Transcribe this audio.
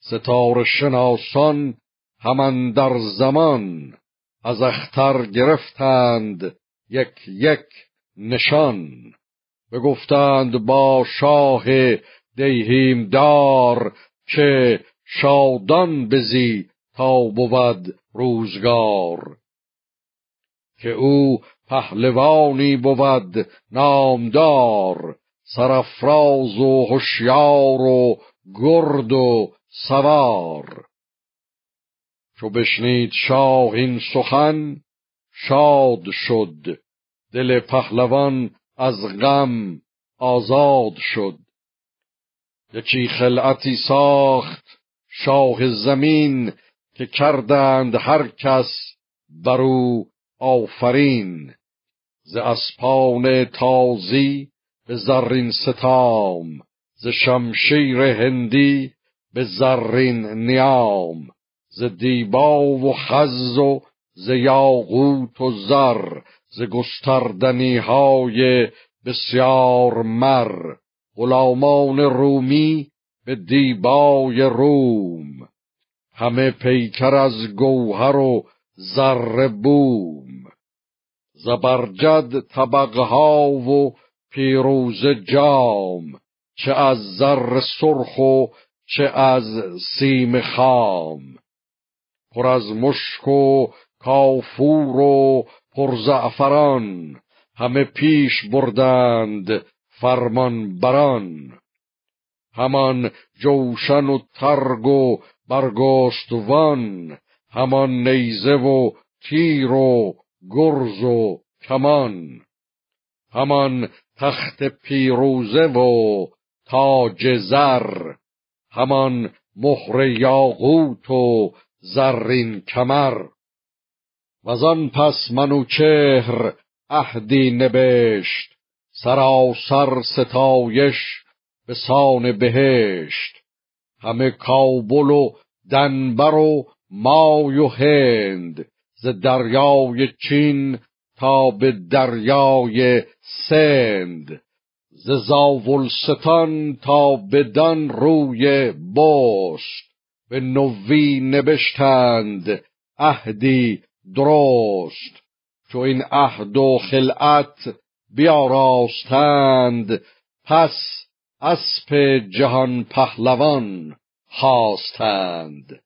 ستاره شناسان همان در زمان از اختر گرفتند یک یک نشان. بگفتند با شاه دیهیم دار که شادان بزی تا بود روزگار. که او پهلوانی بود نامدار سرفراز و هوشیار و گرد و سوار. چو بشنید شاه این سخن شاد شد. دل پهلوان از غم آزاد شد. یکی خلعتی ساخت شاه زمین که کردند هر کس بر او آفرین. ز اسپان تازی به زرین ستام ز شمشیر هندی به زرین نیام ز دیبا و خز و ز یاقوت و زر ز گستردنی های بسیار مر. غلامان رومی به دیبای روم همه پیکر از گوهر و زر بوم. زبرجد طبقها و پیروز جام چه از زر سرخ و چه از سیم خام. پر از مشک و کافور و پرزعفران همه پیش بردند فرمان بران همان جوشن و ترگ و برگستوان همان نیزه و تیر و گرز و کمان. همان تخت پیروزه و تاج زر. همان مهر یاقوت و زرین کمر. وزان پس منوچهر عهدی نبشت سراسر ستایش به سان بهشت. همه کابل و دنبر و مای و هند ز دریای چین تا به دریای سند. ز زاولستان تا بدان روی بست به نوی نبشتند عهدی درست. چو این عهد و خلعت بیاراستند پس اسپ جهان پهلوان خواستند.